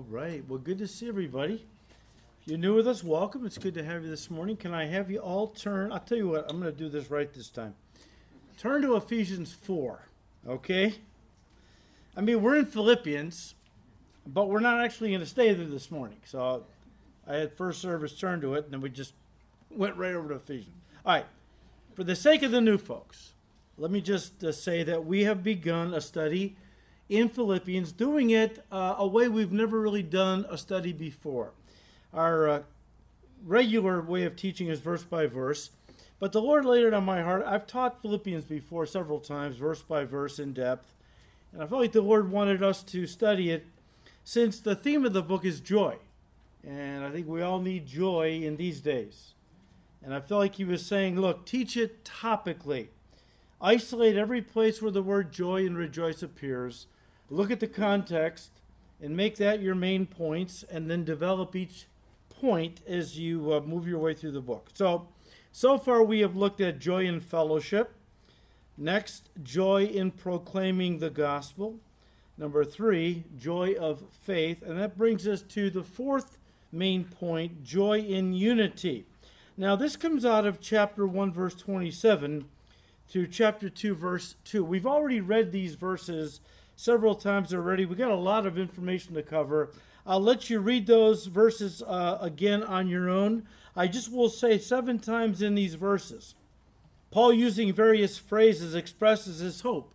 All right. Well, good to see everybody. If you're new with us, welcome. It's good to have you this morning. Can I have you all turn? I'll tell you what, I'm going to do this right this time. Turn to Ephesians 4, okay? I mean, we're in Philippians, but we're not actually going to stay there this morning. So I had first service turn to it, and then we just went right over to Ephesians. All right. For the sake of the new folks, let me just uh, say that we have begun a study in Philippians, doing it uh, a way we've never really done a study before. Our uh, regular way of teaching is verse by verse, but the Lord laid it on my heart. I've taught Philippians before several times, verse by verse, in depth, and I felt like the Lord wanted us to study it since the theme of the book is joy. And I think we all need joy in these days. And I felt like he was saying, look, teach it topically. Isolate every place where the word joy and rejoice appears look at the context and make that your main points, and then develop each point as you uh, move your way through the book. So, so far we have looked at joy in fellowship. Next, joy in proclaiming the gospel. Number three, joy of faith. And that brings us to the fourth main point joy in unity. Now, this comes out of chapter 1, verse 27 through chapter 2, verse 2. We've already read these verses several times already. We got a lot of information to cover. I'll let you read those verses uh, again on your own. I just will say seven times in these verses, Paul, using various phrases, expresses his hope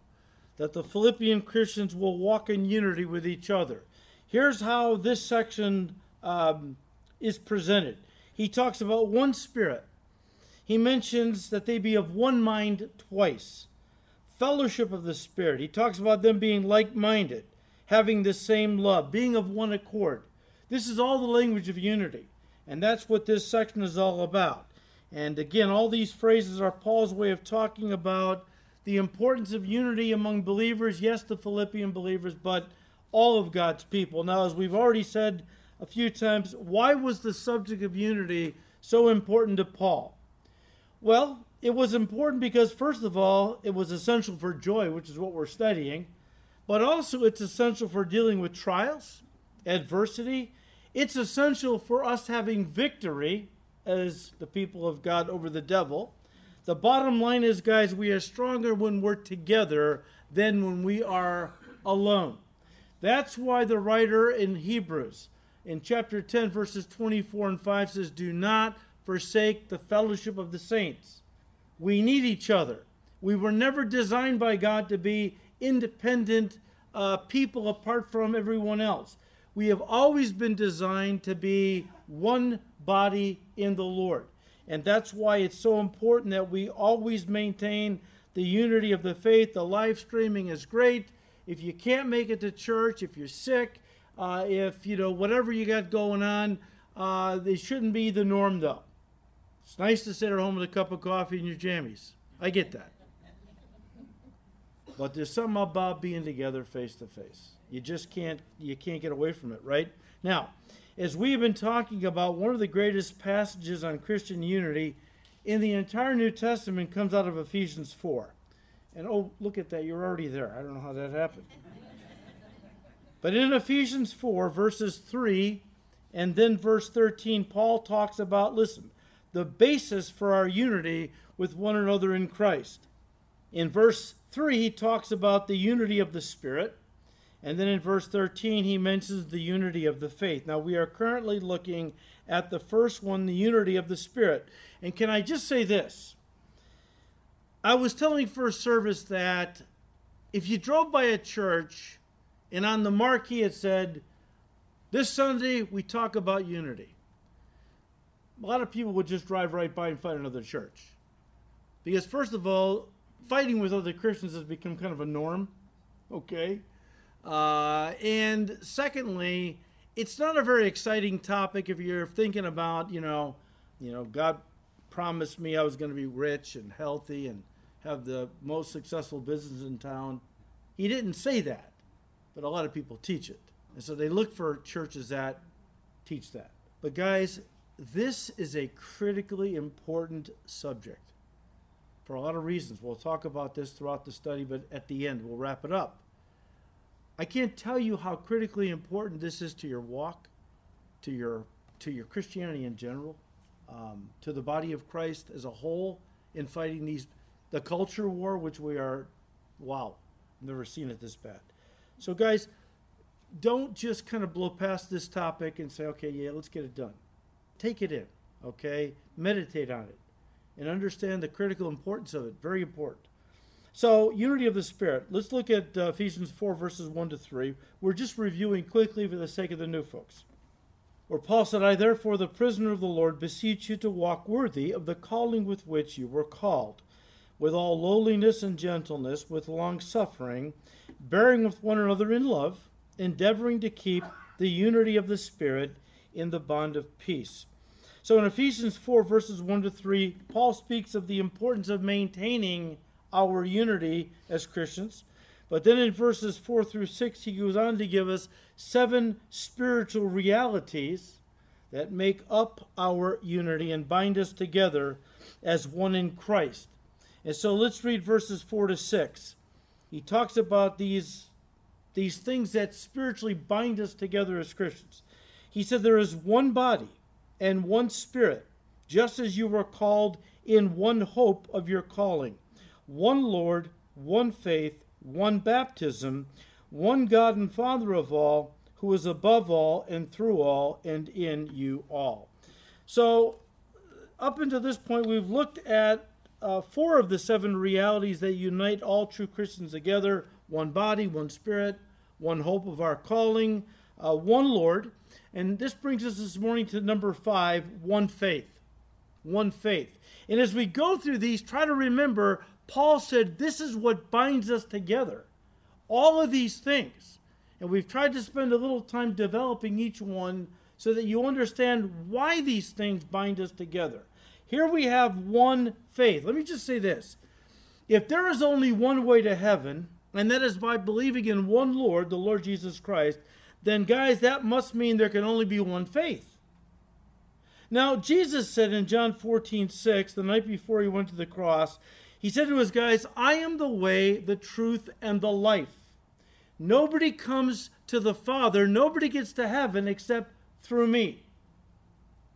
that the Philippian Christians will walk in unity with each other. Here's how this section um, is presented he talks about one spirit. He mentions that they be of one mind twice fellowship of the Spirit. He talks about them being like minded, having the same love, being of one accord. This is all the language of unity. And that's what this section is all about. And again, all these phrases are Paul's way of talking about the importance of unity among believers, yes, the Philippian believers, but all of God's people. Now, as we've already said a few times, why was the subject of unity so important to Paul? Well, it was important because, first of all, it was essential for joy, which is what we're studying, but also it's essential for dealing with trials, adversity. It's essential for us having victory as the people of God over the devil. The bottom line is, guys, we are stronger when we're together than when we are alone. That's why the writer in Hebrews, in chapter 10, verses 24 and 5, says, Do not forsake the fellowship of the saints. We need each other. We were never designed by God to be independent uh, people apart from everyone else. We have always been designed to be one body in the Lord. And that's why it's so important that we always maintain the unity of the faith. The live streaming is great. If you can't make it to church, if you're sick, uh, if you know whatever you got going on, uh, they shouldn't be the norm though. It's nice to sit at home with a cup of coffee and your jammies. I get that. But there's something about being together face to face. You just can't you can't get away from it, right? Now, as we've been talking about, one of the greatest passages on Christian unity in the entire New Testament comes out of Ephesians 4. And oh, look at that, you're already there. I don't know how that happened. but in Ephesians 4, verses 3 and then verse 13, Paul talks about listen, the basis for our unity with one another in Christ. In verse 3, he talks about the unity of the Spirit. And then in verse 13, he mentions the unity of the faith. Now, we are currently looking at the first one, the unity of the Spirit. And can I just say this? I was telling first service that if you drove by a church and on the marquee it said, This Sunday we talk about unity, a lot of people would just drive right by and find another church. Because, first of all, fighting with other Christians has become kind of a norm, okay? Uh, and secondly, it's not a very exciting topic if you're thinking about, you know, you know, God promised me I was going to be rich and healthy and have the most successful business in town. He didn't say that, but a lot of people teach it. And so they look for churches that teach that. But guys, this is a critically important subject for a lot of reasons. We'll talk about this throughout the study, but at the end, we'll wrap it up. I can't tell you how critically important this is to your walk, to your to your Christianity in general, um, to the body of Christ as a whole in fighting these the culture war, which we are, wow, never seen it this bad. So, guys, don't just kind of blow past this topic and say, okay, yeah, let's get it done. Take it in, okay? Meditate on it and understand the critical importance of it. Very important. So, unity of the Spirit. Let's look at uh, Ephesians 4, verses 1 to 3. We're just reviewing quickly for the sake of the new folks. Where Paul said, I therefore, the prisoner of the Lord, beseech you to walk worthy of the calling with which you were called, with all lowliness and gentleness, with long suffering, bearing with one another in love, endeavoring to keep the unity of the Spirit in the bond of peace. So in Ephesians 4, verses 1 to 3, Paul speaks of the importance of maintaining our unity as Christians. But then in verses 4 through 6, he goes on to give us seven spiritual realities that make up our unity and bind us together as one in Christ. And so let's read verses 4 to 6. He talks about these, these things that spiritually bind us together as Christians. He said, There is one body and one spirit, just as you were called in one hope of your calling, one Lord, one faith one baptism, one God and Father of all, who is above all and through all and in you all. So, up until this point, we've looked at uh, four of the seven realities that unite all true Christians together one body, one spirit, one hope of our calling, uh, one Lord. And this brings us this morning to number five one faith. One faith. And as we go through these, try to remember Paul said this is what binds us together. All of these things. And we've tried to spend a little time developing each one so that you understand why these things bind us together. Here we have one faith. Let me just say this. If there is only one way to heaven, and that is by believing in one Lord, the Lord Jesus Christ, then, guys, that must mean there can only be one faith. Now, Jesus said in John 14, 6, the night before he went to the cross, he said to his guys, I am the way, the truth, and the life. Nobody comes to the Father, nobody gets to heaven except through me.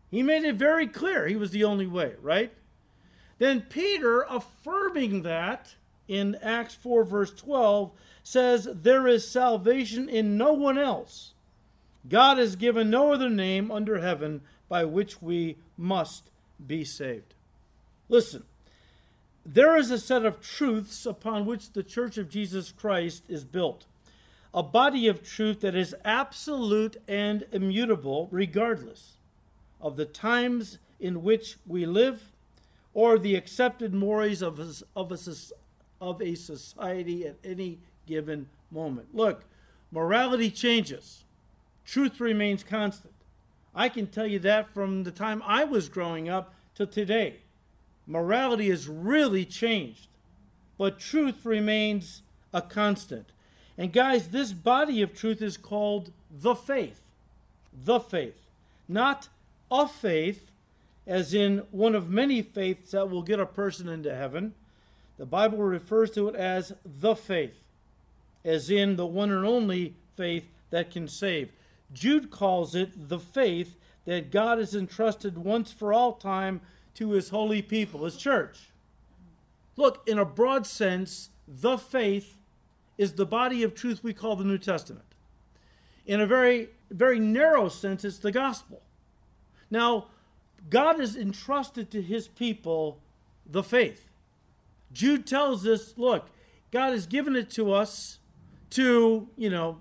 He made it very clear he was the only way, right? Then Peter, affirming that in Acts 4, verse 12, says, There is salvation in no one else. God has given no other name under heaven by which we must be saved. Listen, there is a set of truths upon which the Church of Jesus Christ is built. A body of truth that is absolute and immutable, regardless of the times in which we live or the accepted mores of a, of a, of a society at any given moment. Look, morality changes, truth remains constant. I can tell you that from the time I was growing up to today morality has really changed, but truth remains a constant. And guys, this body of truth is called the faith. The faith. Not a faith, as in one of many faiths that will get a person into heaven. The Bible refers to it as the faith, as in the one and only faith that can save. Jude calls it the faith that God has entrusted once for all time to his holy people, his church. Look, in a broad sense, the faith is the body of truth we call the New Testament. In a very, very narrow sense, it's the gospel. Now, God has entrusted to his people the faith. Jude tells us, look, God has given it to us to, you know,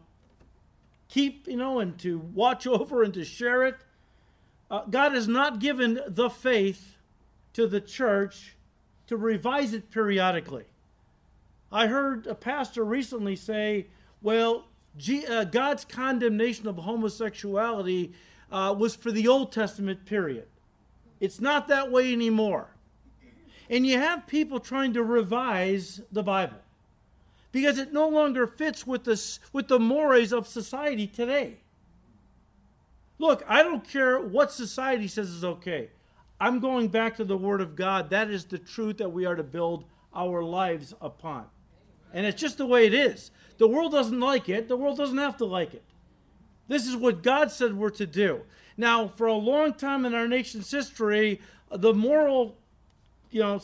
keep, you know, and to watch over and to share it. Uh, God has not given the faith to the church to revise it periodically. I heard a pastor recently say, well, G- uh, God's condemnation of homosexuality uh, was for the Old Testament period. It's not that way anymore. And you have people trying to revise the Bible because it no longer fits with the, with the mores of society today. Look, I don't care what society says is okay. I'm going back to the Word of God. That is the truth that we are to build our lives upon. And it's just the way it is. The world doesn't like it, the world doesn't have to like it. This is what God said we're to do. Now, for a long time in our nation's history, the moral, you know,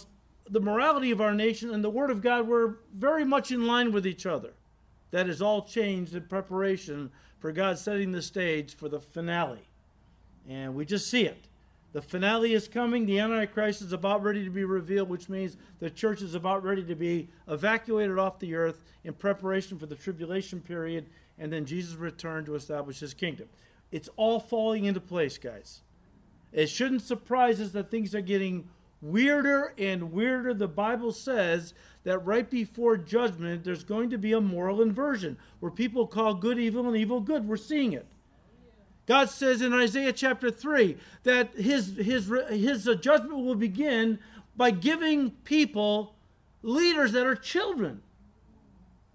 the morality of our nation and the Word of God were very much in line with each other. That has all changed in preparation for God setting the stage for the finale. And we just see it. The finale is coming. The Antichrist is about ready to be revealed, which means the church is about ready to be evacuated off the earth in preparation for the tribulation period and then Jesus' return to establish his kingdom. It's all falling into place, guys. It shouldn't surprise us that things are getting weirder and weirder. The Bible says that right before judgment, there's going to be a moral inversion where people call good evil and evil good. We're seeing it. God says in Isaiah chapter 3 that his, his, his judgment will begin by giving people leaders that are children.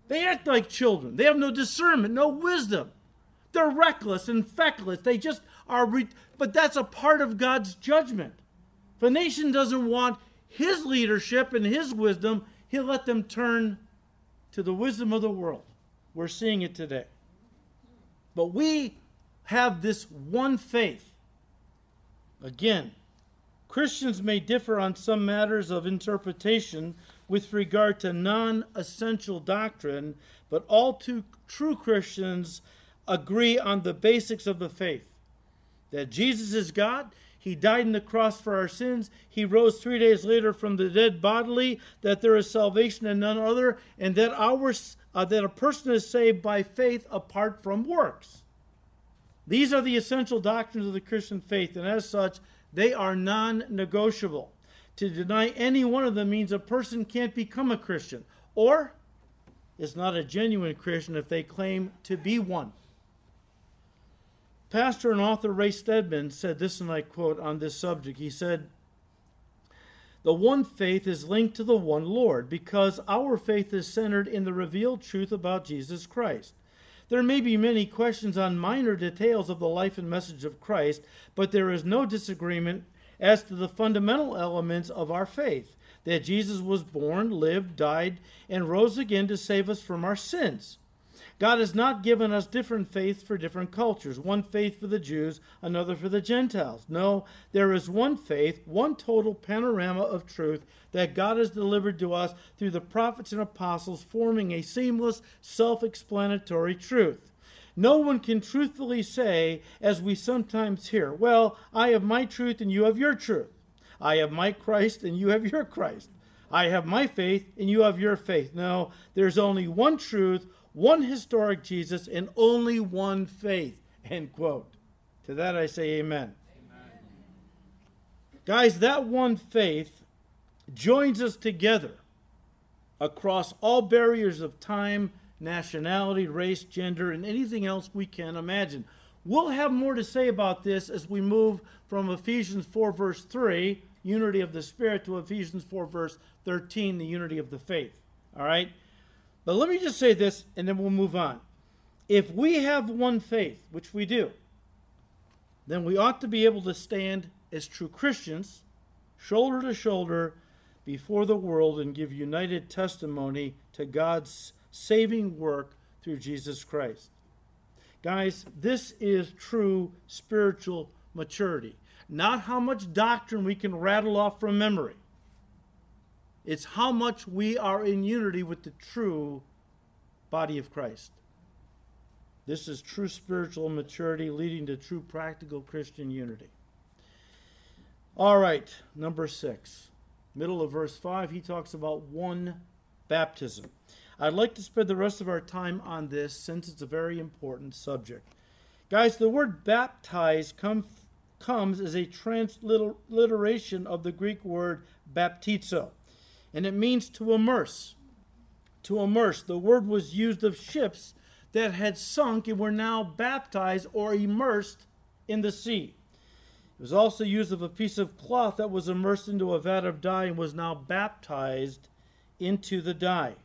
They act like children. They have no discernment, no wisdom. They're reckless and feckless. They just are, re- but that's a part of God's judgment. If a nation doesn't want his leadership and his wisdom, he'll let them turn to the wisdom of the world. We're seeing it today. But we have this one faith. Again, Christians may differ on some matters of interpretation with regard to non essential doctrine, but all two true Christians agree on the basics of the faith that Jesus is God. He died on the cross for our sins. He rose three days later from the dead bodily. That there is salvation in none other, and that our uh, that a person is saved by faith apart from works. These are the essential doctrines of the Christian faith, and as such, they are non negotiable. To deny any one of them means a person can't become a Christian, or is not a genuine Christian if they claim to be one. Pastor and author Ray Stedman said this, and I quote on this subject. He said, The one faith is linked to the one Lord because our faith is centered in the revealed truth about Jesus Christ. There may be many questions on minor details of the life and message of Christ, but there is no disagreement as to the fundamental elements of our faith that Jesus was born, lived, died, and rose again to save us from our sins. God has not given us different faiths for different cultures, one faith for the Jews, another for the Gentiles. No, there is one faith, one total panorama of truth that God has delivered to us through the prophets and apostles, forming a seamless, self explanatory truth. No one can truthfully say, as we sometimes hear, Well, I have my truth and you have your truth. I have my Christ and you have your Christ. I have my faith and you have your faith. No, there's only one truth, one historic Jesus, and only one faith. End quote. To that I say amen. amen. Guys, that one faith joins us together across all barriers of time, nationality, race, gender, and anything else we can imagine. We'll have more to say about this as we move from Ephesians 4, verse 3, unity of the Spirit, to Ephesians 4, verse 13, the unity of the faith. All right? But let me just say this, and then we'll move on. If we have one faith, which we do, then we ought to be able to stand as true Christians, shoulder to shoulder, before the world and give united testimony to God's saving work through Jesus Christ. Guys, this is true spiritual maturity. Not how much doctrine we can rattle off from memory. It's how much we are in unity with the true body of Christ. This is true spiritual maturity leading to true practical Christian unity. All right, number six. Middle of verse 5, he talks about one baptism. I'd like to spend the rest of our time on this since it's a very important subject. Guys, the word baptize come, comes as a transliteration of the Greek word baptizo and it means to immerse. To immerse. The word was used of ships that had sunk and were now baptized or immersed in the sea. It was also used of a piece of cloth that was immersed into a vat of dye and was now baptized into the dye.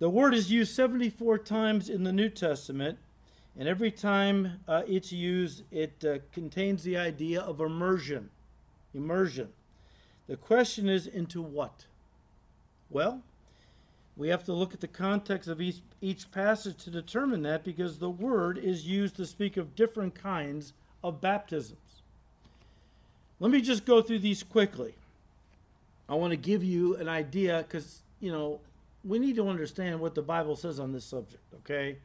The word is used 74 times in the New Testament, and every time uh, it's used, it uh, contains the idea of immersion. Immersion. The question is into what? Well, We have to look at the context of each, each passage to determine that because the word is used to speak of different kinds of baptisms. Let me just go through these quickly. I want to give you an idea because, you know, we need to understand what the Bible says on this subject, okay?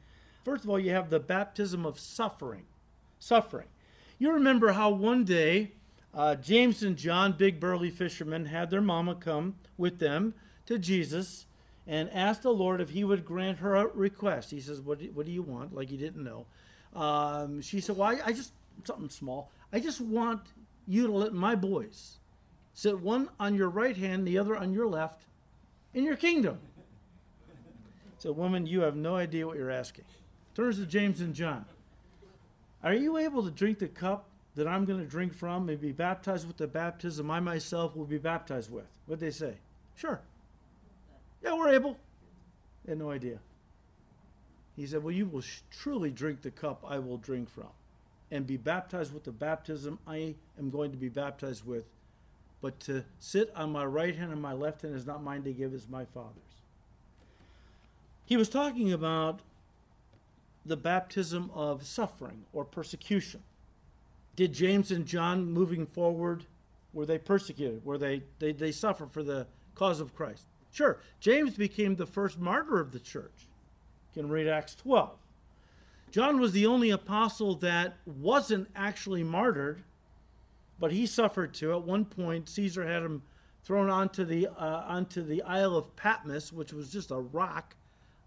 First of all, you have the baptism of suffering. Suffering. You remember how one day uh, James and John, big burly fishermen, had their mama come with them to Jesus and asked the Lord if he would grant her a request. He says, What do, what do you want? Like he didn't know. Um, she said, Well, I, I just, something small. I just want you to let my boys sit one on your right hand, the other on your left, in your kingdom. So, woman, you have no idea what you're asking. Turns to James and John. Are you able to drink the cup that I'm going to drink from and be baptized with the baptism I myself will be baptized with? What'd they say? Sure. Yeah, we're able. They had no idea. He said, Well, you will truly drink the cup I will drink from and be baptized with the baptism I am going to be baptized with. But to sit on my right hand and my left hand is not mine to give, is my Father's. He was talking about the baptism of suffering or persecution. Did James and John moving forward, were they persecuted? Were they, they, they suffer for the cause of Christ? Sure. James became the first martyr of the church. You can read Acts 12. John was the only apostle that wasn't actually martyred, but he suffered too. At one point, Caesar had him thrown onto the, uh, onto the Isle of Patmos, which was just a rock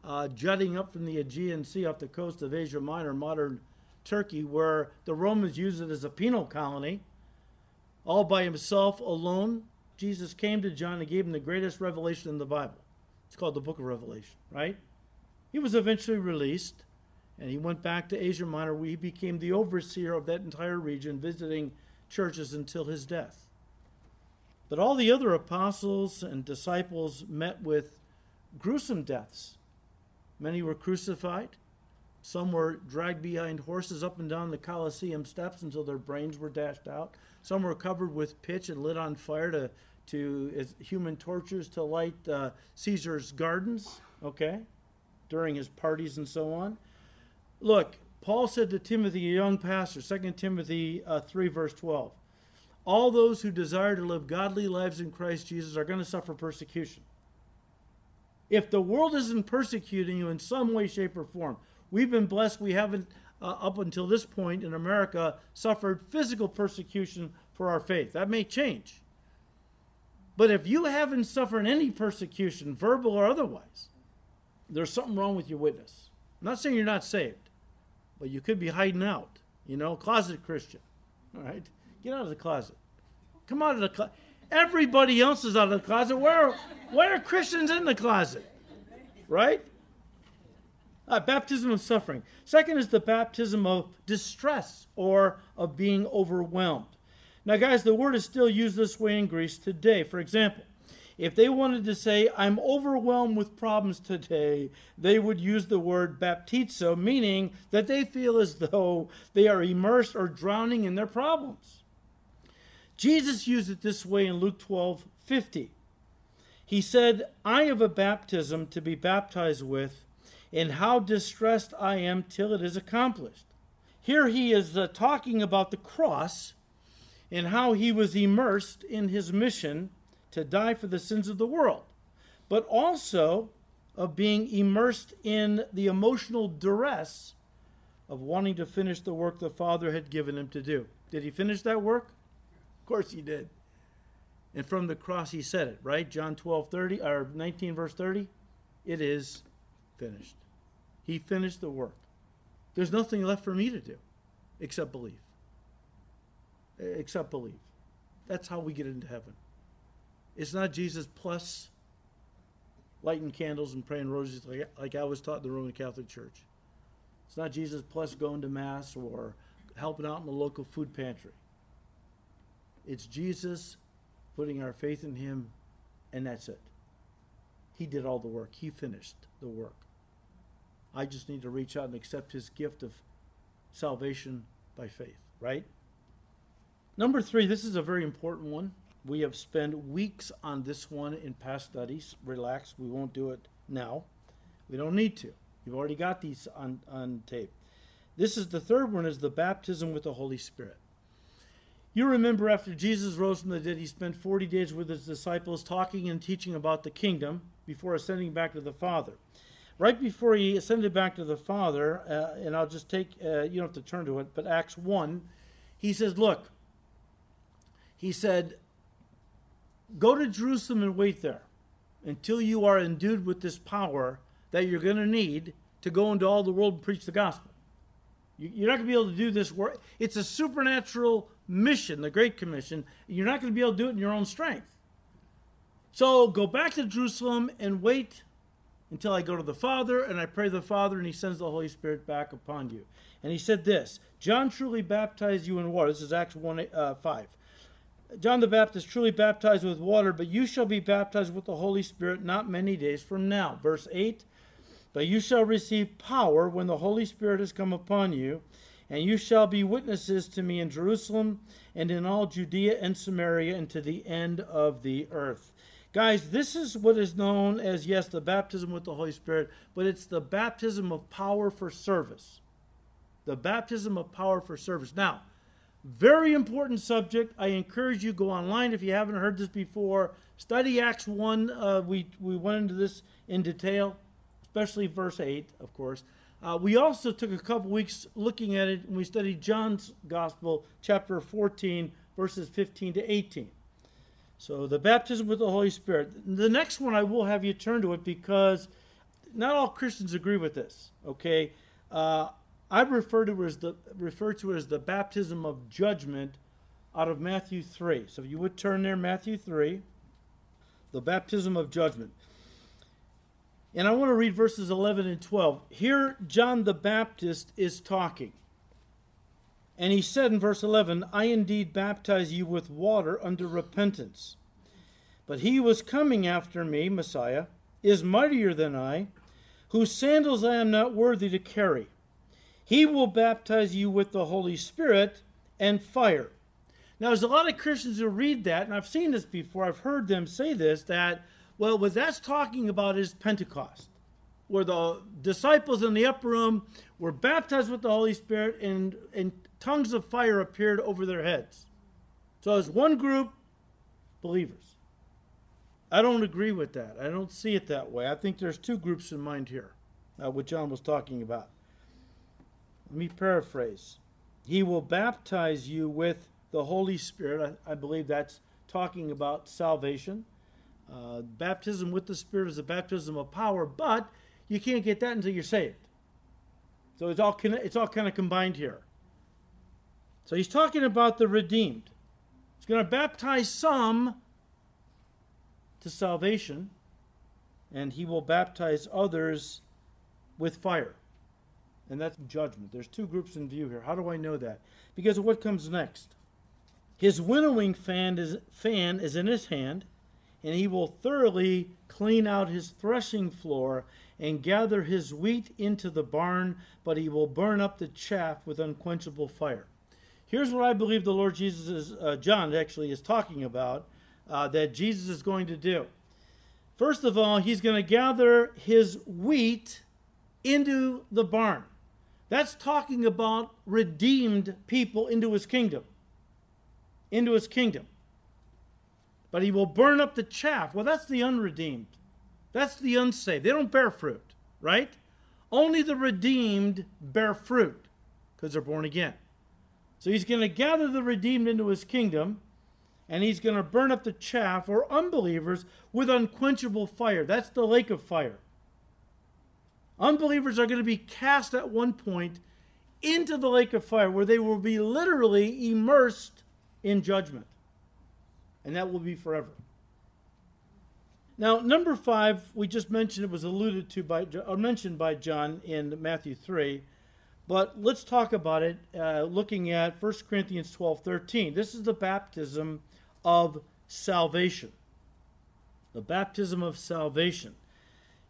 uh, jutting up from the Aegean Sea off the coast of Asia Minor, modern Turkey, where the Romans used it as a penal colony. All by himself, alone, Jesus came to John and gave him the greatest revelation in the Bible. It's called the book of Revelation, right? He was eventually released, and he went back to Asia Minor, where he became the overseer of that entire region, visiting churches until his death. But all the other apostles and disciples met with gruesome deaths. Many were crucified. Some were dragged behind horses up and down the Colosseum steps until their brains were dashed out. Some were covered with pitch and lit on fire to, to human torches to light uh, Caesar's gardens, okay, during his parties and so on. Look, Paul said to Timothy, a young pastor, 2 Timothy uh, 3, verse 12, all those who desire to live godly lives in Christ Jesus are going to suffer persecution. If the world isn't persecuting you in some way, shape, or form, we've been blessed. We haven't, uh, up until this point in America, suffered physical persecution for our faith. That may change. But if you haven't suffered any persecution, verbal or otherwise, there's something wrong with your witness. I'm not saying you're not saved, but you could be hiding out, you know, closet Christian. All right? Get out of the closet. Come out of the closet. Everybody else is out of the closet. Where, where are Christians in the closet? Right? Uh, baptism of suffering. Second is the baptism of distress or of being overwhelmed. Now, guys, the word is still used this way in Greece today. For example, if they wanted to say, I'm overwhelmed with problems today, they would use the word baptizo, meaning that they feel as though they are immersed or drowning in their problems. Jesus used it this way in Luke 12 50. He said, I have a baptism to be baptized with, and how distressed I am till it is accomplished. Here he is uh, talking about the cross and how he was immersed in his mission to die for the sins of the world, but also of being immersed in the emotional duress of wanting to finish the work the Father had given him to do. Did he finish that work? Of course he did. And from the cross he said it, right? John 12, 30, or 19, verse 30. It is finished. He finished the work. There's nothing left for me to do except believe. Eh, Except believe. That's how we get into heaven. It's not Jesus plus lighting candles and praying roses like, like I was taught in the Roman Catholic Church. It's not Jesus plus going to Mass or helping out in the local food pantry. It's Jesus putting our faith in Him, and that's it. He did all the work, He finished the work. I just need to reach out and accept His gift of salvation by faith, right? Number three, this is a very important one. We have spent weeks on this one in past studies. Relax, we won't do it now. We don't need to. You've already got these on, on tape. This is the third one is the baptism with the Holy Spirit. You remember after Jesus rose from the dead, he spent 40 days with his disciples talking and teaching about the kingdom before ascending back to the Father. Right before he ascended back to the Father, uh, and I'll just take, uh, you don't have to turn to it, but Acts 1, he says, Look, he said, Go to Jerusalem and wait there until you are endued with this power that you're going to need to go into all the world and preach the gospel. You're not going to be able to do this work. It's a supernatural mission, the Great Commission. You're not going to be able to do it in your own strength. So go back to Jerusalem and wait until I go to the Father and I pray the Father and He sends the Holy Spirit back upon you. And He said this John truly baptized you in water. This is Acts 1 uh, 5. John the Baptist truly baptized with water, but you shall be baptized with the Holy Spirit not many days from now. Verse 8 But you shall receive power when the Holy Spirit has come upon you, and you shall be witnesses to me in Jerusalem and in all Judea and Samaria and to the end of the earth. Guys, this is what is known as, yes, the baptism with the Holy Spirit, but it's the baptism of power for service. The baptism of power for service. Now, very important subject. I encourage you go online if you haven't heard this before. Study Acts 1. Uh, we, we went into this in detail, especially verse 8, of course. Uh, we also took a couple weeks looking at it, and we studied John's Gospel, chapter 14, verses 15 to 18. So, the baptism with the Holy Spirit. The next one, I will have you turn to it because not all Christians agree with this, okay? Uh, I refer to as the refer to as the baptism of judgment out of Matthew 3. So if you would turn there, Matthew 3, the baptism of judgment. And I want to read verses 11 and 12. Here, John the Baptist is talking. And he said in verse 11, I indeed baptize you with water under repentance. But he was coming after me, Messiah, is mightier than I, whose sandals I am not worthy to carry. He will baptize you with the Holy Spirit and fire. Now, there's a lot of Christians who read that, and I've seen this before. I've heard them say this that, well, what that's talking about is Pentecost, where the disciples in the upper room were baptized with the Holy Spirit and, and tongues of fire appeared over their heads. So, as one group, believers. I don't agree with that. I don't see it that way. I think there's two groups in mind here, uh, what John was talking about. Let me paraphrase. He will baptize you with the Holy Spirit. I, I believe that's talking about salvation. Uh, baptism with the Spirit is a baptism of power, but you can't get that until you're saved. So it's all it's all kind of combined here. So he's talking about the redeemed. He's going to baptize some to salvation, and he will baptize others with fire and that's judgment. There's two groups in view here. How do I know that? Because of what comes next. His winnowing fan is, fan is in his hand, and he will thoroughly clean out his threshing floor and gather his wheat into the barn, but he will burn up the chaff with unquenchable fire. Here's what I believe the Lord Jesus is, uh, John actually is talking about uh, that Jesus is going to do. First of all, he's going to gather his wheat into the barn. That's talking about redeemed people into his kingdom. Into his kingdom. But he will burn up the chaff. Well, that's the unredeemed. That's the unsaved. They don't bear fruit, right? Only the redeemed bear fruit because they're born again. So he's going to gather the redeemed into his kingdom and he's going to burn up the chaff or unbelievers with unquenchable fire. That's the lake of fire. Unbelievers are going to be cast at one point into the lake of fire where they will be literally immersed in judgment. And that will be forever. Now, number five, we just mentioned it was alluded to by, or mentioned by John in Matthew 3. But let's talk about it uh, looking at 1 Corinthians 12 13. This is the baptism of salvation. The baptism of salvation.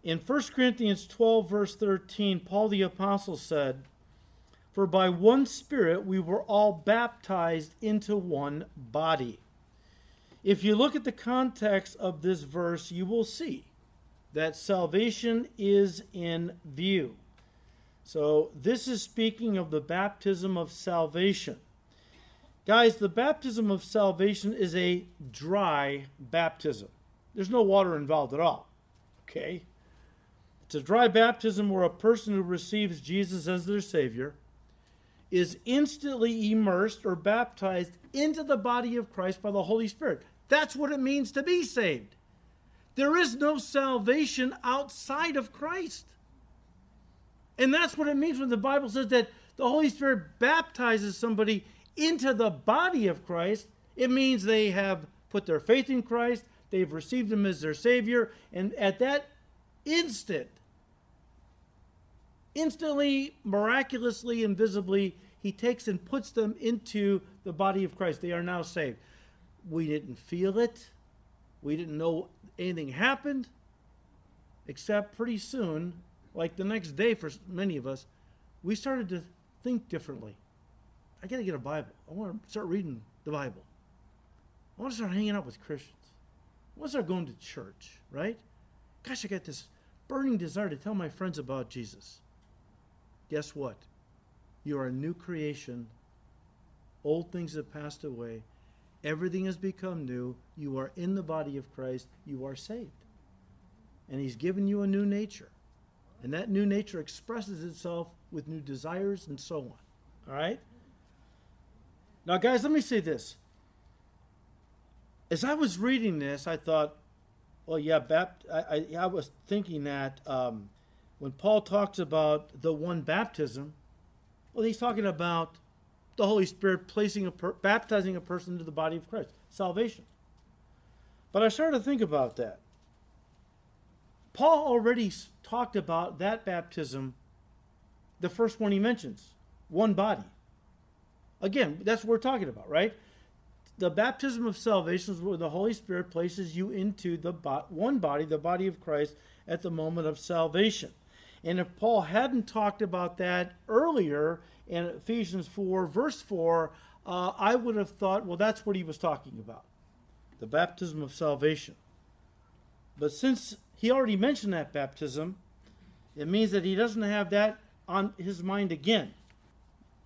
In 1 Corinthians 12, verse 13, Paul the Apostle said, For by one Spirit we were all baptized into one body. If you look at the context of this verse, you will see that salvation is in view. So, this is speaking of the baptism of salvation. Guys, the baptism of salvation is a dry baptism. There's no water involved at all. Okay? A dry baptism where a person who receives Jesus as their Savior is instantly immersed or baptized into the body of Christ by the Holy Spirit. That's what it means to be saved. There is no salvation outside of Christ. And that's what it means when the Bible says that the Holy Spirit baptizes somebody into the body of Christ. It means they have put their faith in Christ, they've received Him as their Savior, and at that instant, instantly, miraculously, invisibly, he takes and puts them into the body of Christ. They are now saved. We didn't feel it. We didn't know anything happened, except pretty soon, like the next day for many of us, we started to think differently. I got to get a Bible. I want to start reading the Bible. I want to start hanging out with Christians. I want to start going to church, right? Gosh, I got this burning desire to tell my friends about Jesus. Guess what? You are a new creation. Old things have passed away. Everything has become new. You are in the body of Christ. You are saved. And He's given you a new nature. And that new nature expresses itself with new desires and so on. All right? Now, guys, let me say this. As I was reading this, I thought, well, yeah, Bapt- I, I, I was thinking that um, when Paul talks about the one baptism, well, he's talking about the Holy Spirit placing a per- baptizing a person into the body of Christ, salvation. But I started to think about that. Paul already talked about that baptism, the first one he mentions, one body. Again, that's what we're talking about, right? The baptism of salvation is where the Holy Spirit places you into the bo- one body, the body of Christ, at the moment of salvation. And if Paul hadn't talked about that earlier in Ephesians 4, verse 4, uh, I would have thought, well, that's what he was talking about the baptism of salvation. But since he already mentioned that baptism, it means that he doesn't have that on his mind again.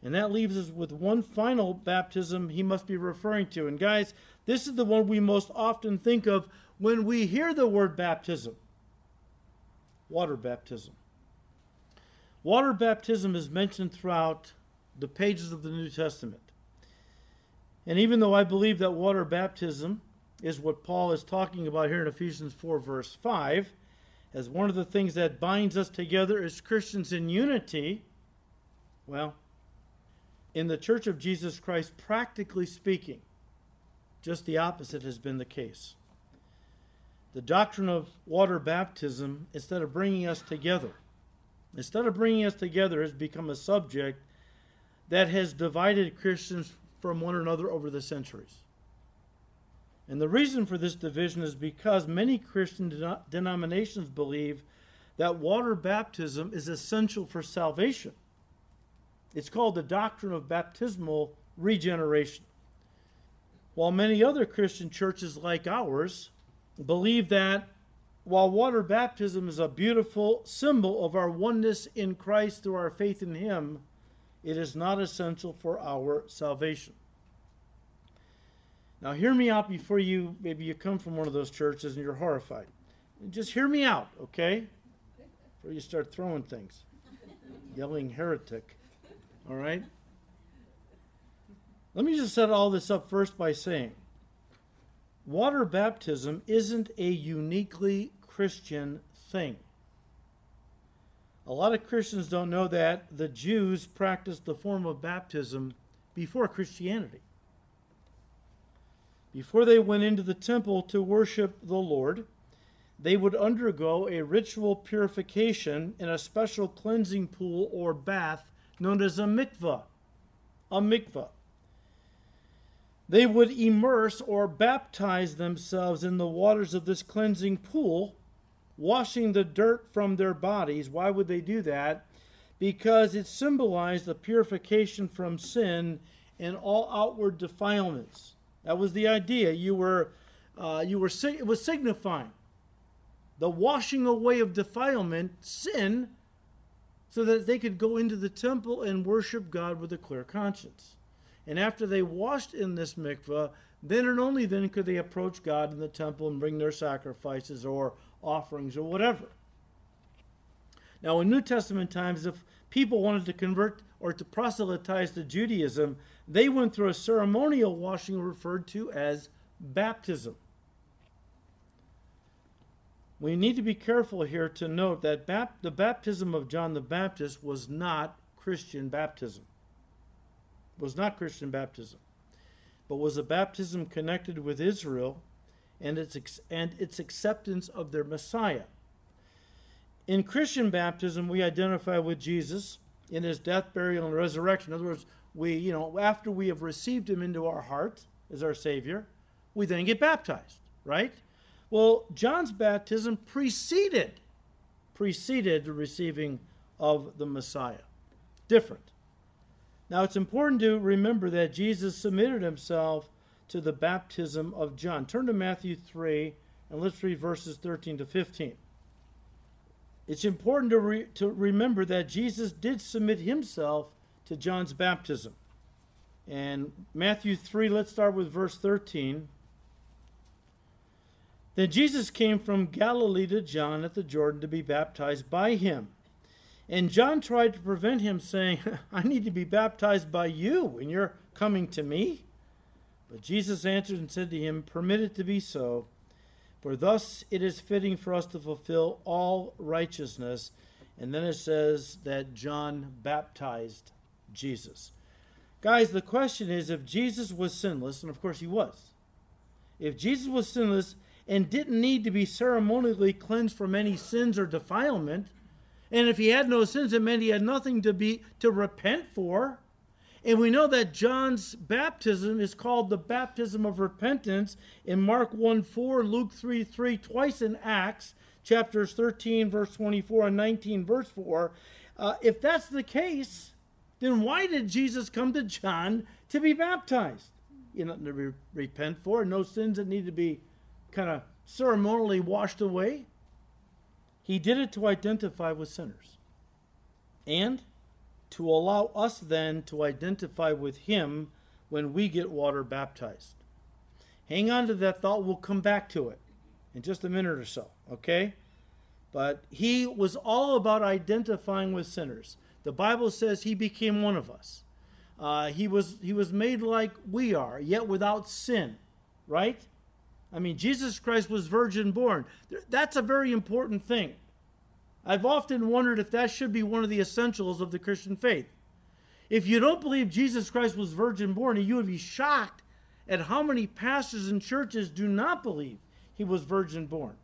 And that leaves us with one final baptism he must be referring to. And guys, this is the one we most often think of when we hear the word baptism water baptism. Water baptism is mentioned throughout the pages of the New Testament. And even though I believe that water baptism is what Paul is talking about here in Ephesians 4, verse 5, as one of the things that binds us together as Christians in unity, well, in the Church of Jesus Christ, practically speaking, just the opposite has been the case. The doctrine of water baptism, instead of bringing us together, instead of bringing us together, has become a subject that has divided Christians from one another over the centuries. And the reason for this division is because many Christian de- denominations believe that water baptism is essential for salvation. It's called the doctrine of baptismal regeneration. While many other Christian churches like ours believe that while water baptism is a beautiful symbol of our oneness in Christ through our faith in Him, it is not essential for our salvation. Now, hear me out before you, maybe you come from one of those churches and you're horrified. Just hear me out, okay? Before you start throwing things, yelling heretic, all right? Let me just set all this up first by saying water baptism isn't a uniquely Christian thing. A lot of Christians don't know that the Jews practiced the form of baptism before Christianity. Before they went into the temple to worship the Lord, they would undergo a ritual purification in a special cleansing pool or bath known as a mikvah. A mikvah. They would immerse or baptize themselves in the waters of this cleansing pool, washing the dirt from their bodies. Why would they do that? Because it symbolized the purification from sin and all outward defilements. That was the idea. You were, uh, you were, it was signifying the washing away of defilement, sin, so that they could go into the temple and worship God with a clear conscience. And after they washed in this mikveh, then and only then could they approach God in the temple and bring their sacrifices or offerings or whatever. Now, in New Testament times, if people wanted to convert or to proselytize to Judaism, they went through a ceremonial washing referred to as baptism. We need to be careful here to note that bap- the baptism of John the Baptist was not Christian baptism. Was not Christian baptism but was a baptism connected with Israel and its, and its acceptance of their Messiah. In Christian baptism, we identify with Jesus in his death, burial, and resurrection. In other words, we, you know, after we have received him into our heart as our Savior, we then get baptized, right? Well, John's baptism preceded preceded the receiving of the Messiah. Different. Now, it's important to remember that Jesus submitted himself to the baptism of John. Turn to Matthew 3 and let's read verses 13 to 15. It's important to, re- to remember that Jesus did submit himself to John's baptism. And Matthew 3, let's start with verse 13. Then Jesus came from Galilee to John at the Jordan to be baptized by him. And John tried to prevent him, saying, I need to be baptized by you, and you're coming to me? But Jesus answered and said to him, Permit it to be so, for thus it is fitting for us to fulfill all righteousness. And then it says that John baptized Jesus. Guys, the question is if Jesus was sinless, and of course he was, if Jesus was sinless and didn't need to be ceremonially cleansed from any sins or defilement, and if he had no sins, it meant he had nothing to be to repent for. And we know that John's baptism is called the baptism of repentance in Mark 1 4, Luke 3 3, twice in Acts, chapters 13, verse 24, and 19, verse 4. Uh, if that's the case, then why did Jesus come to John to be baptized? You know, to re- repent for, no sins that need to be kind of ceremonially washed away. He did it to identify with sinners and to allow us then to identify with Him when we get water baptized. Hang on to that thought. We'll come back to it in just a minute or so, okay? But He was all about identifying with sinners. The Bible says He became one of us. Uh, he was he was made like we are, yet without sin, right? I mean, Jesus Christ was virgin born. That's a very important thing. I've often wondered if that should be one of the essentials of the Christian faith. If you don't believe Jesus Christ was virgin born, you would be shocked at how many pastors and churches do not believe he was virgin born.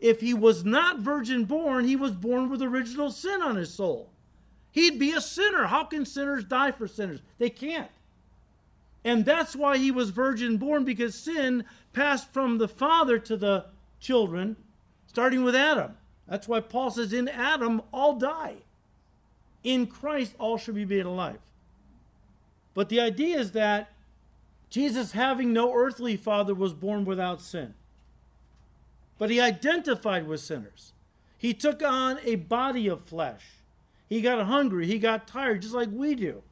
If he was not virgin born, he was born with original sin on his soul. He'd be a sinner. How can sinners die for sinners? They can't. And that's why he was virgin born, because sin passed from the father to the children, starting with Adam. That's why Paul says, In Adam, all die. In Christ, all should be made alive. But the idea is that Jesus, having no earthly father, was born without sin. But he identified with sinners. He took on a body of flesh. He got hungry. He got tired, just like we do.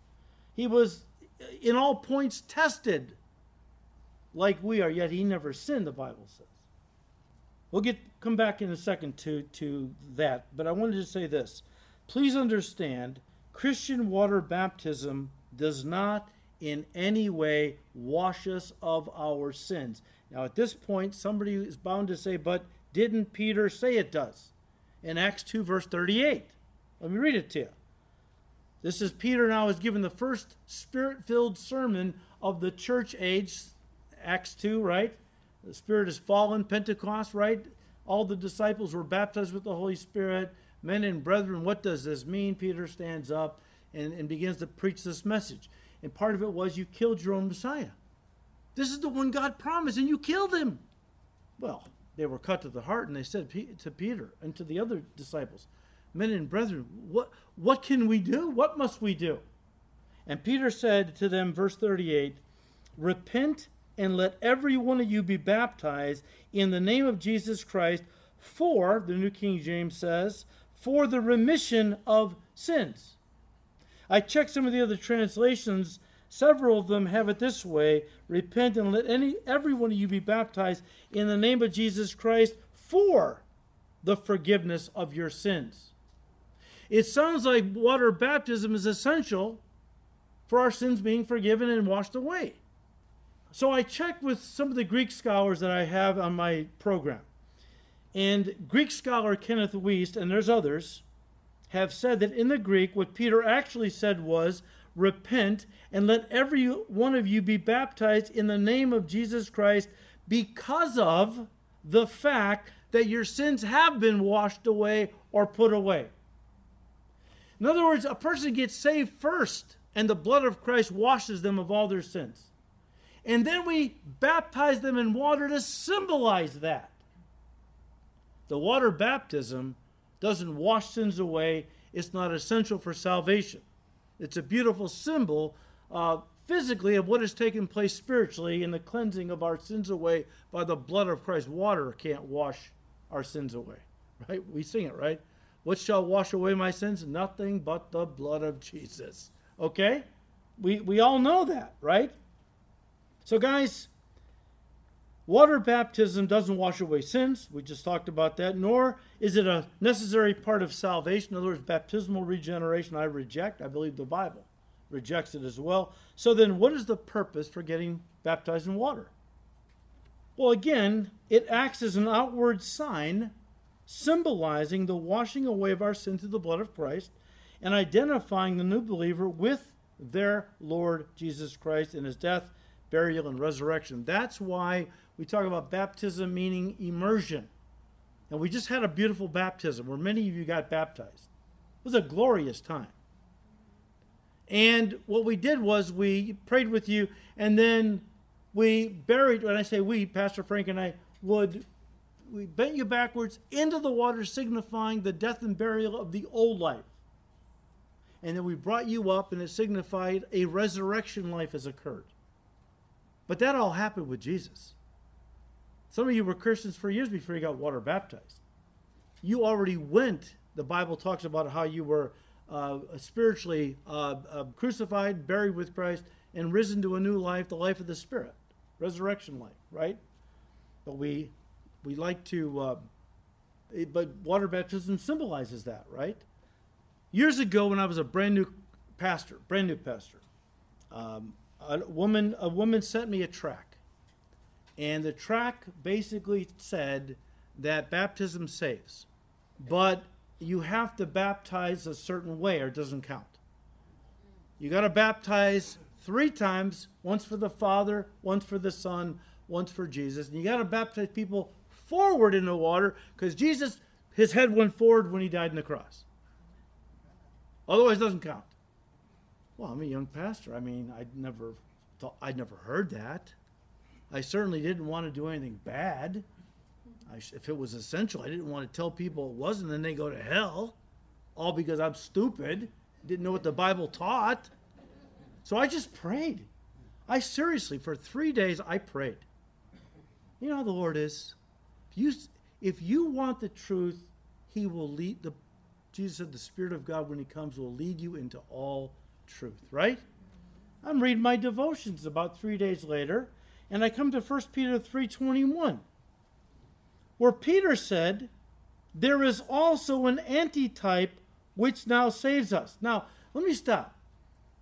He was, in all points, tested like we are, yet he never sinned, the Bible says. We'll get come back in a second to, to that, but I wanted to say this. Please understand, Christian water baptism does not in any way wash us of our sins. Now, at this point, somebody is bound to say, but didn't Peter say it does? In Acts 2, verse 38. Let me read it to you. This is Peter now is given the first spirit filled sermon of the church age, Acts 2, right? The Spirit has fallen, Pentecost, right? All the disciples were baptized with the Holy Spirit. Men and brethren, what does this mean? Peter stands up and, and begins to preach this message. And part of it was you killed your own Messiah. This is the one God promised, and you killed him. Well, they were cut to the heart, and they said to Peter and to the other disciples, Men and brethren, what, what can we do? What must we do? And Peter said to them, verse 38, Repent and let every one of you be baptized in the name of Jesus Christ for, the New King James says, for the remission of sins. I checked some of the other translations. Several of them have it this way repent and let any every one of you be baptized in the name of Jesus Christ for the forgiveness of your sins. It sounds like water baptism is essential for our sins being forgiven and washed away. So I checked with some of the Greek scholars that I have on my program. And Greek scholar Kenneth Wuest, and there's others, have said that in the Greek, what Peter actually said was, Repent and let every one of you be baptized in the name of Jesus Christ because of the fact that your sins have been washed away or put away. In other words, a person gets saved first, and the blood of Christ washes them of all their sins. And then we baptize them in water to symbolize that. The water baptism doesn't wash sins away, it's not essential for salvation. It's a beautiful symbol uh, physically of what has taken place spiritually in the cleansing of our sins away by the blood of Christ. Water can't wash our sins away, right? We sing it, right? What shall wash away my sins? Nothing but the blood of Jesus. Okay? We, we all know that, right? So, guys, water baptism doesn't wash away sins. We just talked about that. Nor is it a necessary part of salvation. In other words, baptismal regeneration, I reject. I believe the Bible rejects it as well. So, then what is the purpose for getting baptized in water? Well, again, it acts as an outward sign symbolizing the washing away of our sin through the blood of Christ and identifying the new believer with their Lord Jesus Christ in his death burial, and resurrection. That's why we talk about baptism meaning immersion. And we just had a beautiful baptism where many of you got baptized. It was a glorious time. And what we did was we prayed with you, and then we buried, when I say we, Pastor Frank and I would, we bent you backwards into the water, signifying the death and burial of the old life. And then we brought you up, and it signified a resurrection life has occurred. But that all happened with Jesus. Some of you were Christians for years before you got water baptized. You already went, the Bible talks about how you were uh, spiritually uh, uh, crucified, buried with Christ, and risen to a new life, the life of the Spirit, resurrection life, right? But we we like to, uh, but water baptism symbolizes that, right? Years ago, when I was a brand new pastor, brand new pastor, um, a woman a woman sent me a track, and the track basically said that baptism saves, but you have to baptize a certain way or it doesn't count. You got to baptize three times once for the Father, once for the Son, once for Jesus. And you got to baptize people forward in the water because Jesus, his head went forward when he died on the cross. Otherwise, doesn't count. Well, I'm a young pastor. I mean, I'd never thought I'd never heard that. I certainly didn't want to do anything bad. I, if it was essential, I didn't want to tell people it wasn't, and they go to hell, all because I'm stupid, didn't know what the Bible taught. So I just prayed. I seriously, for three days, I prayed. You know how the Lord is. If you, if you want the truth, He will lead the. Jesus said, "The Spirit of God, when He comes, will lead you into all truth." Right? I'm reading my devotions about three days later, and I come to 1 Peter 3.21, where Peter said, There is also an antitype which now saves us. Now, let me stop.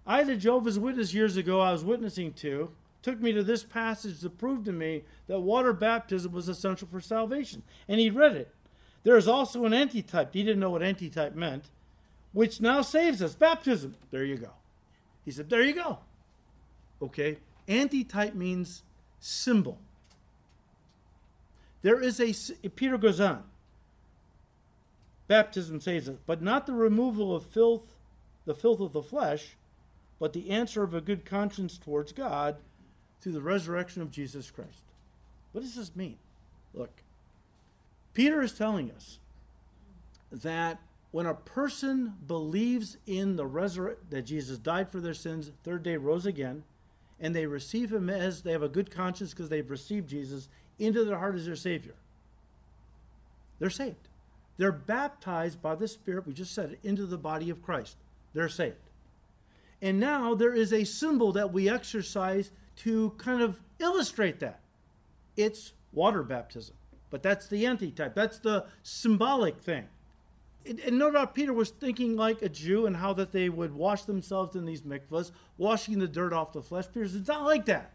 I a Jehovah's Witness years ago I was witnessing to, took me to this passage to prove to me that water baptism was essential for salvation. And he read it. There is also an antitype. He didn't know what antitype meant, which now saves us. Baptism. There you go. He said, There you go. Okay? Antitype means symbol. There is a, Peter goes on. Baptism saves us, but not the removal of filth, the filth of the flesh, but the answer of a good conscience towards God through the resurrection of Jesus Christ. What does this mean? Look, Peter is telling us that when a person believes in the resurrection, that Jesus died for their sins, third day rose again, and they receive him as they have a good conscience because they've received Jesus into their heart as their Savior. they're saved. They're baptized by the Spirit, we just said it, into the body of Christ. They're saved. And now there is a symbol that we exercise to kind of illustrate that. It's water baptism. But that's the antitype, that's the symbolic thing. And no doubt Peter was thinking like a Jew and how that they would wash themselves in these mikvahs, washing the dirt off the flesh. Peter says, it's not like that.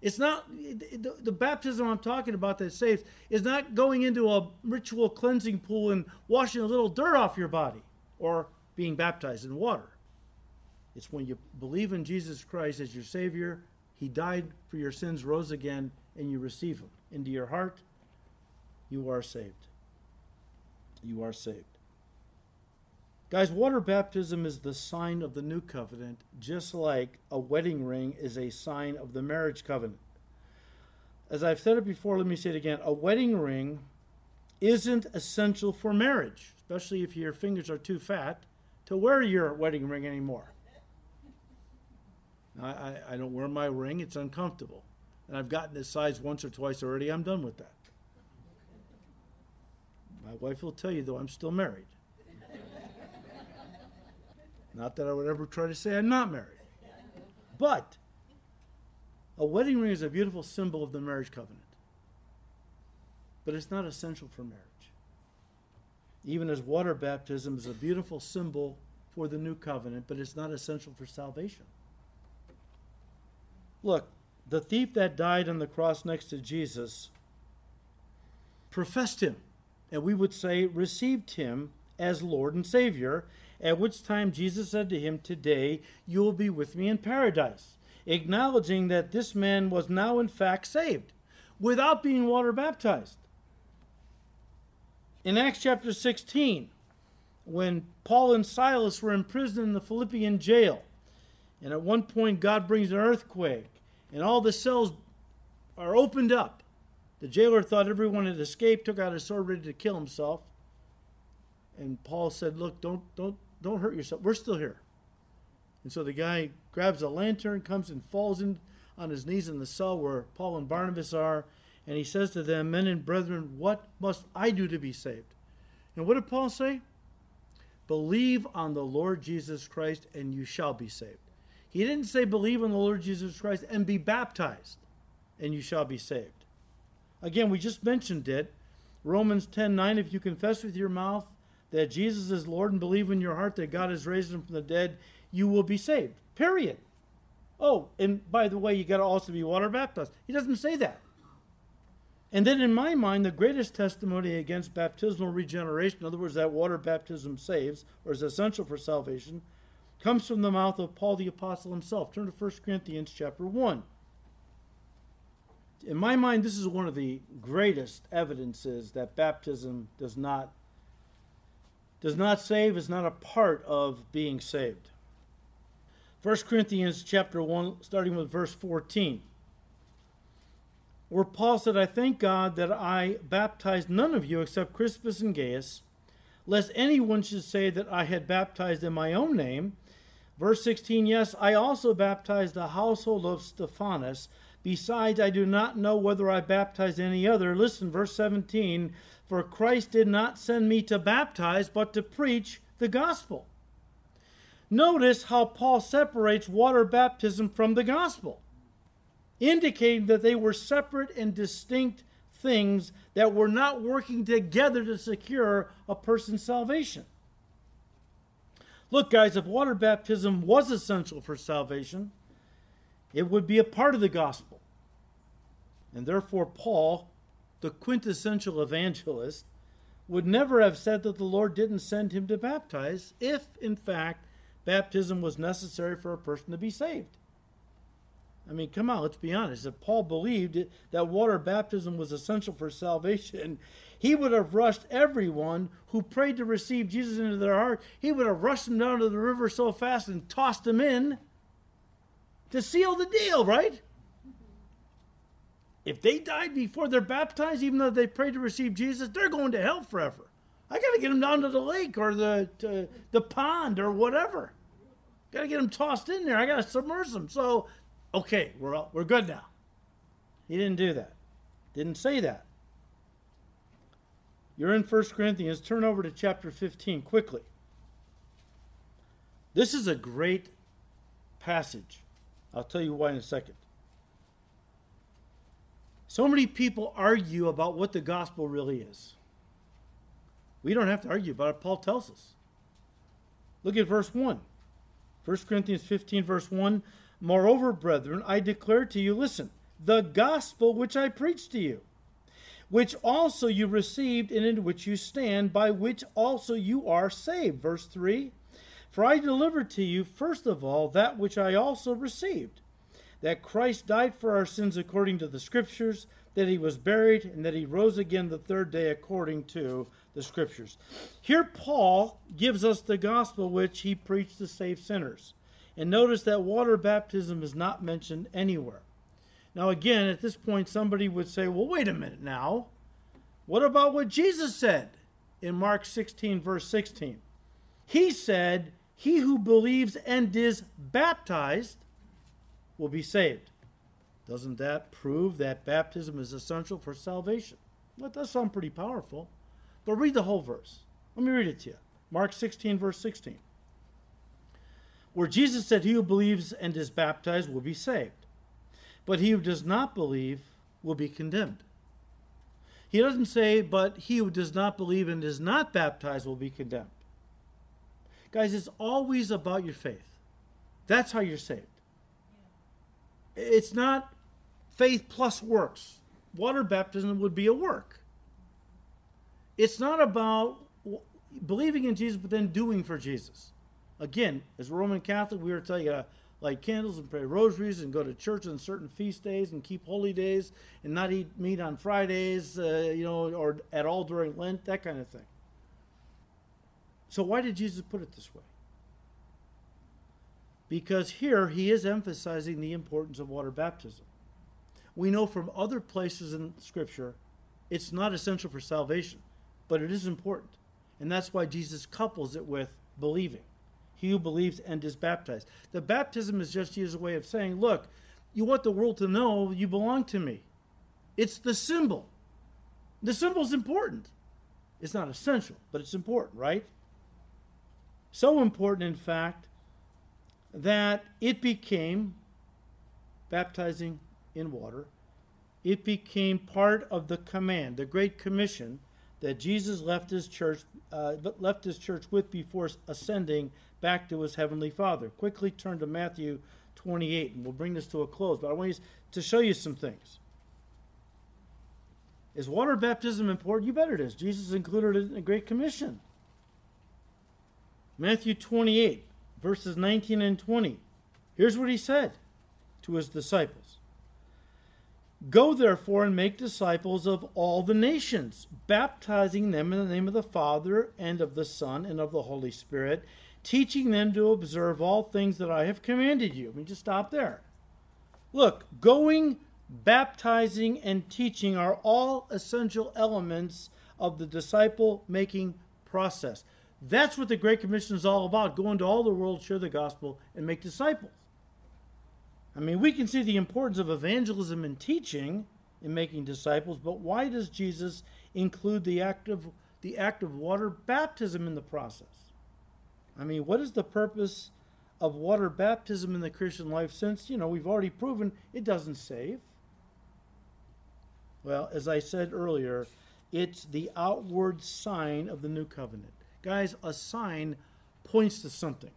It's not the, the baptism I'm talking about that saves is not going into a ritual cleansing pool and washing a little dirt off your body or being baptized in water. It's when you believe in Jesus Christ as your Savior, He died for your sins, rose again, and you receive Him into your heart, you are saved. You are saved. Guys, water baptism is the sign of the new covenant, just like a wedding ring is a sign of the marriage covenant. As I've said it before, let me say it again. A wedding ring isn't essential for marriage, especially if your fingers are too fat to wear your wedding ring anymore. I, I, I don't wear my ring, it's uncomfortable. And I've gotten this size once or twice already, I'm done with that. My wife will tell you, though, I'm still married. Not that I would ever try to say I'm not married. But a wedding ring is a beautiful symbol of the marriage covenant. But it's not essential for marriage. Even as water baptism is a beautiful symbol for the new covenant, but it's not essential for salvation. Look, the thief that died on the cross next to Jesus professed him, and we would say received him as Lord and Savior, at which time Jesus said to him, Today you will be with me in paradise, acknowledging that this man was now in fact saved without being water baptized. In Acts chapter 16, when Paul and Silas were imprisoned in the Philippian jail, and at one point God brings an earthquake, and all the cells are opened up. The jailer thought everyone had escaped, took out his sword ready to kill himself. And Paul said, Look, don't, don't, don't hurt yourself. We're still here. And so the guy grabs a lantern, comes and falls in on his knees in the cell where Paul and Barnabas are, and he says to them, Men and brethren, what must I do to be saved? And what did Paul say? Believe on the Lord Jesus Christ, and you shall be saved. He didn't say believe on the Lord Jesus Christ and be baptized, and you shall be saved. Again, we just mentioned it. Romans 10 9, if you confess with your mouth that Jesus is Lord and believe in your heart that God has raised him from the dead, you will be saved. Period. Oh, and by the way, you got to also be water baptized. He doesn't say that. And then, in my mind, the greatest testimony against baptismal regeneration, in other words, that water baptism saves or is essential for salvation, comes from the mouth of Paul the Apostle himself. Turn to 1 Corinthians chapter 1. In my mind, this is one of the greatest evidences that baptism does not does not save, is not a part of being saved. 1 Corinthians chapter 1, starting with verse 14, where Paul said, I thank God that I baptized none of you except Crispus and Gaius, lest anyone should say that I had baptized in my own name. Verse 16, yes, I also baptized the household of Stephanas. Besides, I do not know whether I baptized any other. Listen, verse 17, for Christ did not send me to baptize, but to preach the gospel. Notice how Paul separates water baptism from the gospel, indicating that they were separate and distinct things that were not working together to secure a person's salvation. Look, guys, if water baptism was essential for salvation, it would be a part of the gospel. And therefore, Paul the quintessential evangelist, would never have said that the Lord didn't send him to baptize if, in fact, baptism was necessary for a person to be saved. I mean, come on, let's be honest. If Paul believed that water baptism was essential for salvation, he would have rushed everyone who prayed to receive Jesus into their heart. He would have rushed them down to the river so fast and tossed them in to seal the deal, right? If they died before they're baptized, even though they prayed to receive Jesus, they're going to hell forever. I got to get them down to the lake or the the pond or whatever. Got to get them tossed in there. I got to submerge them. So, okay, we're all, we're good now. He didn't do that. Didn't say that. You're in 1 Corinthians. Turn over to chapter 15 quickly. This is a great passage. I'll tell you why in a second. So many people argue about what the gospel really is. We don't have to argue about it. Paul tells us. Look at verse 1. 1 Corinthians 15, verse 1. Moreover, brethren, I declare to you, listen, the gospel which I preached to you, which also you received and in which you stand, by which also you are saved. Verse 3 For I delivered to you, first of all, that which I also received that Christ died for our sins according to the Scriptures, that he was buried, and that he rose again the third day according to the Scriptures. Here, Paul gives us the gospel which he preached to save sinners. And notice that water baptism is not mentioned anywhere. Now, again, at this point, somebody would say, well, wait a minute now. What about what Jesus said in Mark 16, verse 16? He said, He who believes and is baptized will be saved. Doesn't that prove that baptism is essential for salvation? That does sound pretty powerful. But read the whole verse. Let me read it to you. Mark 16, verse 16. Where Jesus said, He who believes and is baptized will be saved, but he who does not believe will be condemned. He doesn't say, But he who does not believe and is not baptized will be condemned. Guys, it's always about your faith. That's how you're saved. It's not faith plus works. Water baptism would be a work. It's not about believing in Jesus but then doing for Jesus. Again, as a Roman Catholic, we were tell you to light candles and pray rosaries and go to church on certain feast days and keep holy days and not eat meat on Fridays, uh, you know, or at all during Lent, that kind of thing. So why did Jesus put it this way? because here he is emphasizing the importance of water baptism. We know from other places in Scripture it's not essential for salvation, but it is important. And that's why Jesus couples it with believing. He who believes and is baptized. The baptism is just Jesus' way of saying, look, you want the world to know you belong to me. It's the symbol. The symbol is important. It's not essential, but it's important, right? So important, in fact, that it became baptizing in water. It became part of the command, the Great Commission that Jesus left his church, uh, left his church with before ascending back to his heavenly Father. Quickly turn to Matthew 28, and we'll bring this to a close. But I want to show you some things. Is water baptism important? You bet it is. Jesus included it in the Great Commission. Matthew 28 verses 19 and 20. Here's what he said to his disciples Go therefore and make disciples of all the nations, baptizing them in the name of the Father and of the Son and of the Holy Spirit, teaching them to observe all things that I have commanded you. Me just stop there. Look, going, baptizing, and teaching are all essential elements of the disciple making process. That's what the Great Commission is all about go into all the world, share the gospel, and make disciples. I mean, we can see the importance of evangelism and teaching in making disciples, but why does Jesus include the act of, the act of water baptism in the process? I mean, what is the purpose of water baptism in the Christian life since, you know, we've already proven it doesn't save? Well, as I said earlier, it's the outward sign of the new covenant. Guys, a sign points to something.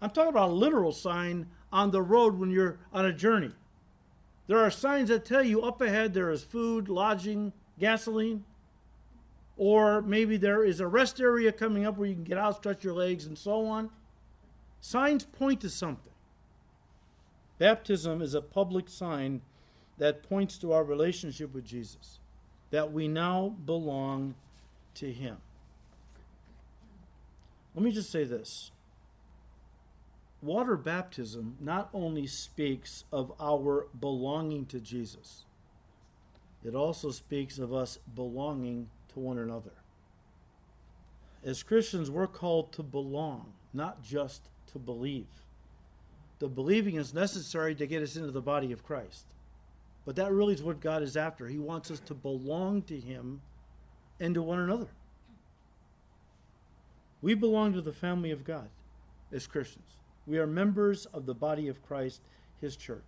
I'm talking about a literal sign on the road when you're on a journey. There are signs that tell you up ahead there is food, lodging, gasoline, or maybe there is a rest area coming up where you can get out, stretch your legs, and so on. Signs point to something. Baptism is a public sign that points to our relationship with Jesus, that we now belong to Him. Let me just say this water baptism not only speaks of our belonging to Jesus, it also speaks of us belonging to one another. As Christians, we're called to belong, not just to believe. The believing is necessary to get us into the body of Christ. But that really is what God is after. He wants us to belong to Him and to one another. We belong to the family of God as Christians. We are members of the body of Christ, his church.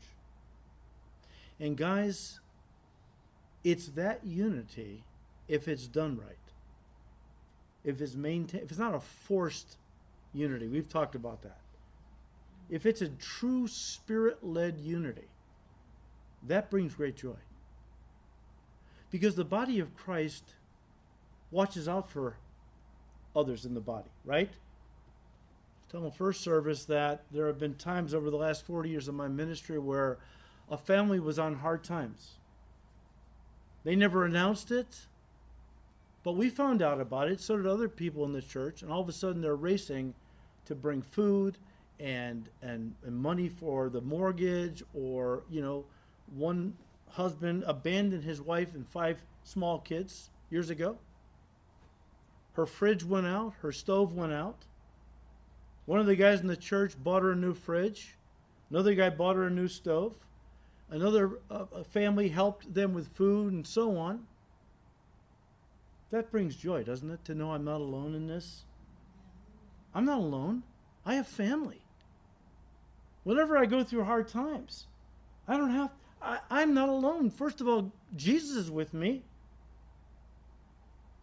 And guys, it's that unity if it's done right. If it's maintained, if it's not a forced unity. We've talked about that. If it's a true spirit-led unity, that brings great joy. Because the body of Christ watches out for others in the body, right? First service that there have been times over the last 40 years of my ministry where a family was on hard times. They never announced it, but we found out about it. So did other people in the church, and all of a sudden they're racing to bring food and and, and money for the mortgage, or you know, one husband abandoned his wife and five small kids years ago. Her fridge went out, her stove went out. One of the guys in the church bought her a new fridge. Another guy bought her a new stove. Another uh, family helped them with food and so on. That brings joy, doesn't it, to know I'm not alone in this? I'm not alone. I have family. Whenever I go through hard times, I don't have, I, I'm not alone. First of all, Jesus is with me,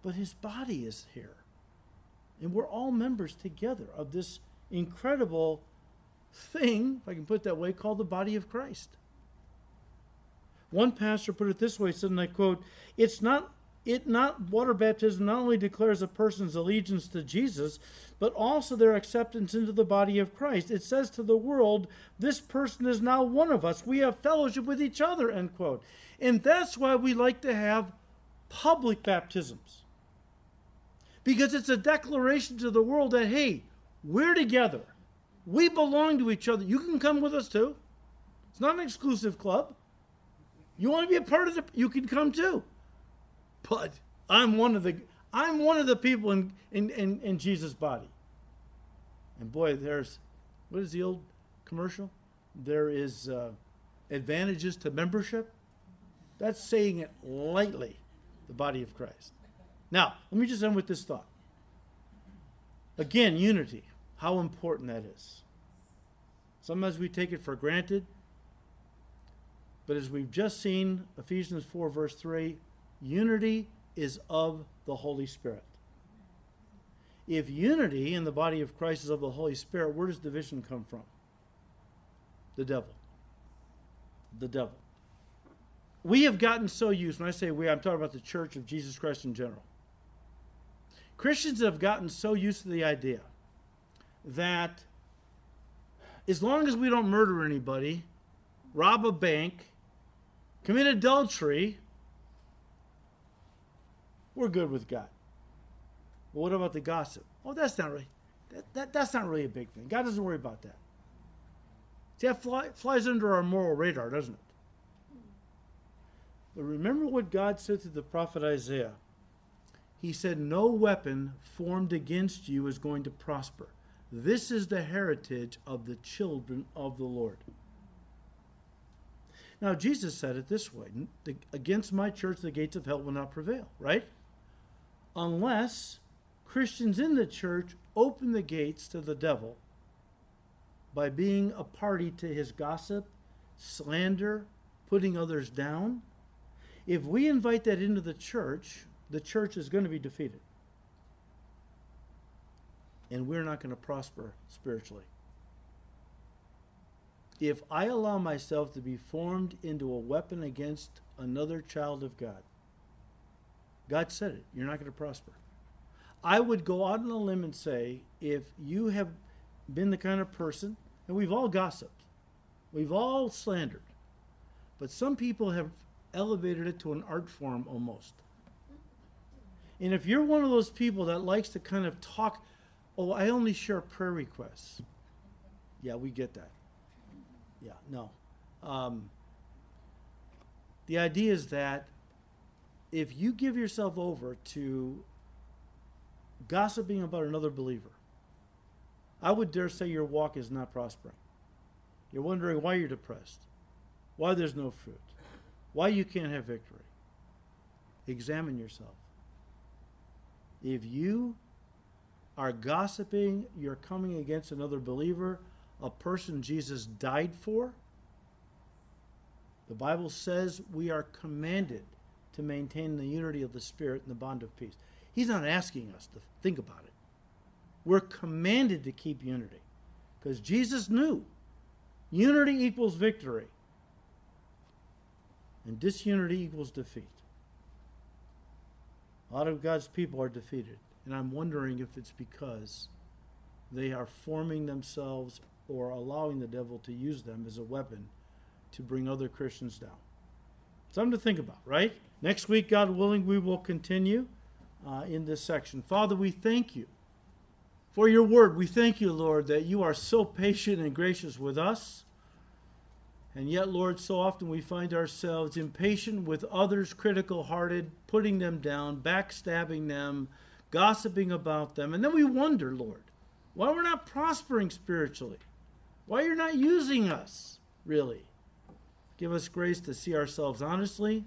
but his body is here. And we're all members together of this incredible thing, if I can put that way, called the body of Christ. One pastor put it this way, said, and I quote, It's not it not water baptism not only declares a person's allegiance to Jesus, but also their acceptance into the body of Christ. It says to the world, this person is now one of us. We have fellowship with each other, end quote. And that's why we like to have public baptisms. Because it's a declaration to the world that, hey, we're together. We belong to each other. You can come with us too. It's not an exclusive club. You want to be a part of it, you can come too. But I'm one of the I'm one of the people in in, in, in Jesus' body. And boy, there's what is the old commercial? There is uh, advantages to membership. That's saying it lightly, the body of Christ. Now, let me just end with this thought. Again, unity, how important that is. Sometimes we take it for granted. But as we've just seen, Ephesians 4, verse 3, unity is of the Holy Spirit. If unity in the body of Christ is of the Holy Spirit, where does division come from? The devil. The devil. We have gotten so used, when I say we, I'm talking about the church of Jesus Christ in general. Christians have gotten so used to the idea that as long as we don't murder anybody, rob a bank, commit adultery, we're good with God. But what about the gossip? Oh, that's not really that, that, that's not really a big thing. God doesn't worry about that. See, that fly, flies under our moral radar, doesn't it? But remember what God said to the prophet Isaiah. He said, No weapon formed against you is going to prosper. This is the heritage of the children of the Lord. Now, Jesus said it this way Against my church, the gates of hell will not prevail, right? Unless Christians in the church open the gates to the devil by being a party to his gossip, slander, putting others down. If we invite that into the church, the church is going to be defeated. And we're not going to prosper spiritually if I allow myself to be formed into a weapon against another child of God, God said it, you're not going to prosper. I would go out on a limb and say, if you have been the kind of person, and we've all gossiped, we've all slandered, but some people have elevated it to an art form almost. And if you're one of those people that likes to kind of talk, oh, I only share prayer requests. Yeah, we get that. Yeah, no. Um, the idea is that if you give yourself over to gossiping about another believer, I would dare say your walk is not prospering. You're wondering why you're depressed, why there's no fruit, why you can't have victory. Examine yourself. If you are gossiping, you're coming against another believer, a person Jesus died for. The Bible says we are commanded to maintain the unity of the Spirit and the bond of peace. He's not asking us to think about it. We're commanded to keep unity because Jesus knew unity equals victory and disunity equals defeat. A lot of God's people are defeated, and I'm wondering if it's because they are forming themselves or allowing the devil to use them as a weapon to bring other Christians down. Something to think about, right? Next week, God willing, we will continue uh, in this section. Father, we thank you for your word. We thank you, Lord, that you are so patient and gracious with us. And yet, Lord, so often we find ourselves impatient with others, critical hearted, putting them down, backstabbing them, gossiping about them. And then we wonder, Lord, why we're not prospering spiritually, why you're not using us, really. Give us grace to see ourselves honestly,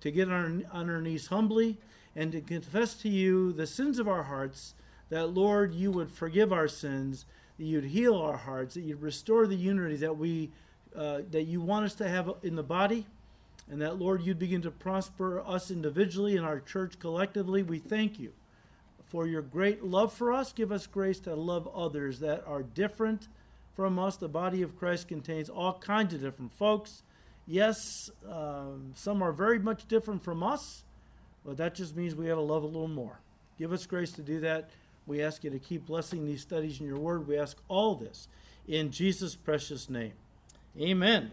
to get on our knees humbly, and to confess to you the sins of our hearts, that, Lord, you would forgive our sins, that you'd heal our hearts, that you'd restore the unity that we uh, that you want us to have in the body, and that, Lord, you'd begin to prosper us individually and our church collectively. We thank you for your great love for us. Give us grace to love others that are different from us. The body of Christ contains all kinds of different folks. Yes, um, some are very much different from us, but that just means we got to love a little more. Give us grace to do that. We ask you to keep blessing these studies in your word. We ask all this in Jesus' precious name. Amen.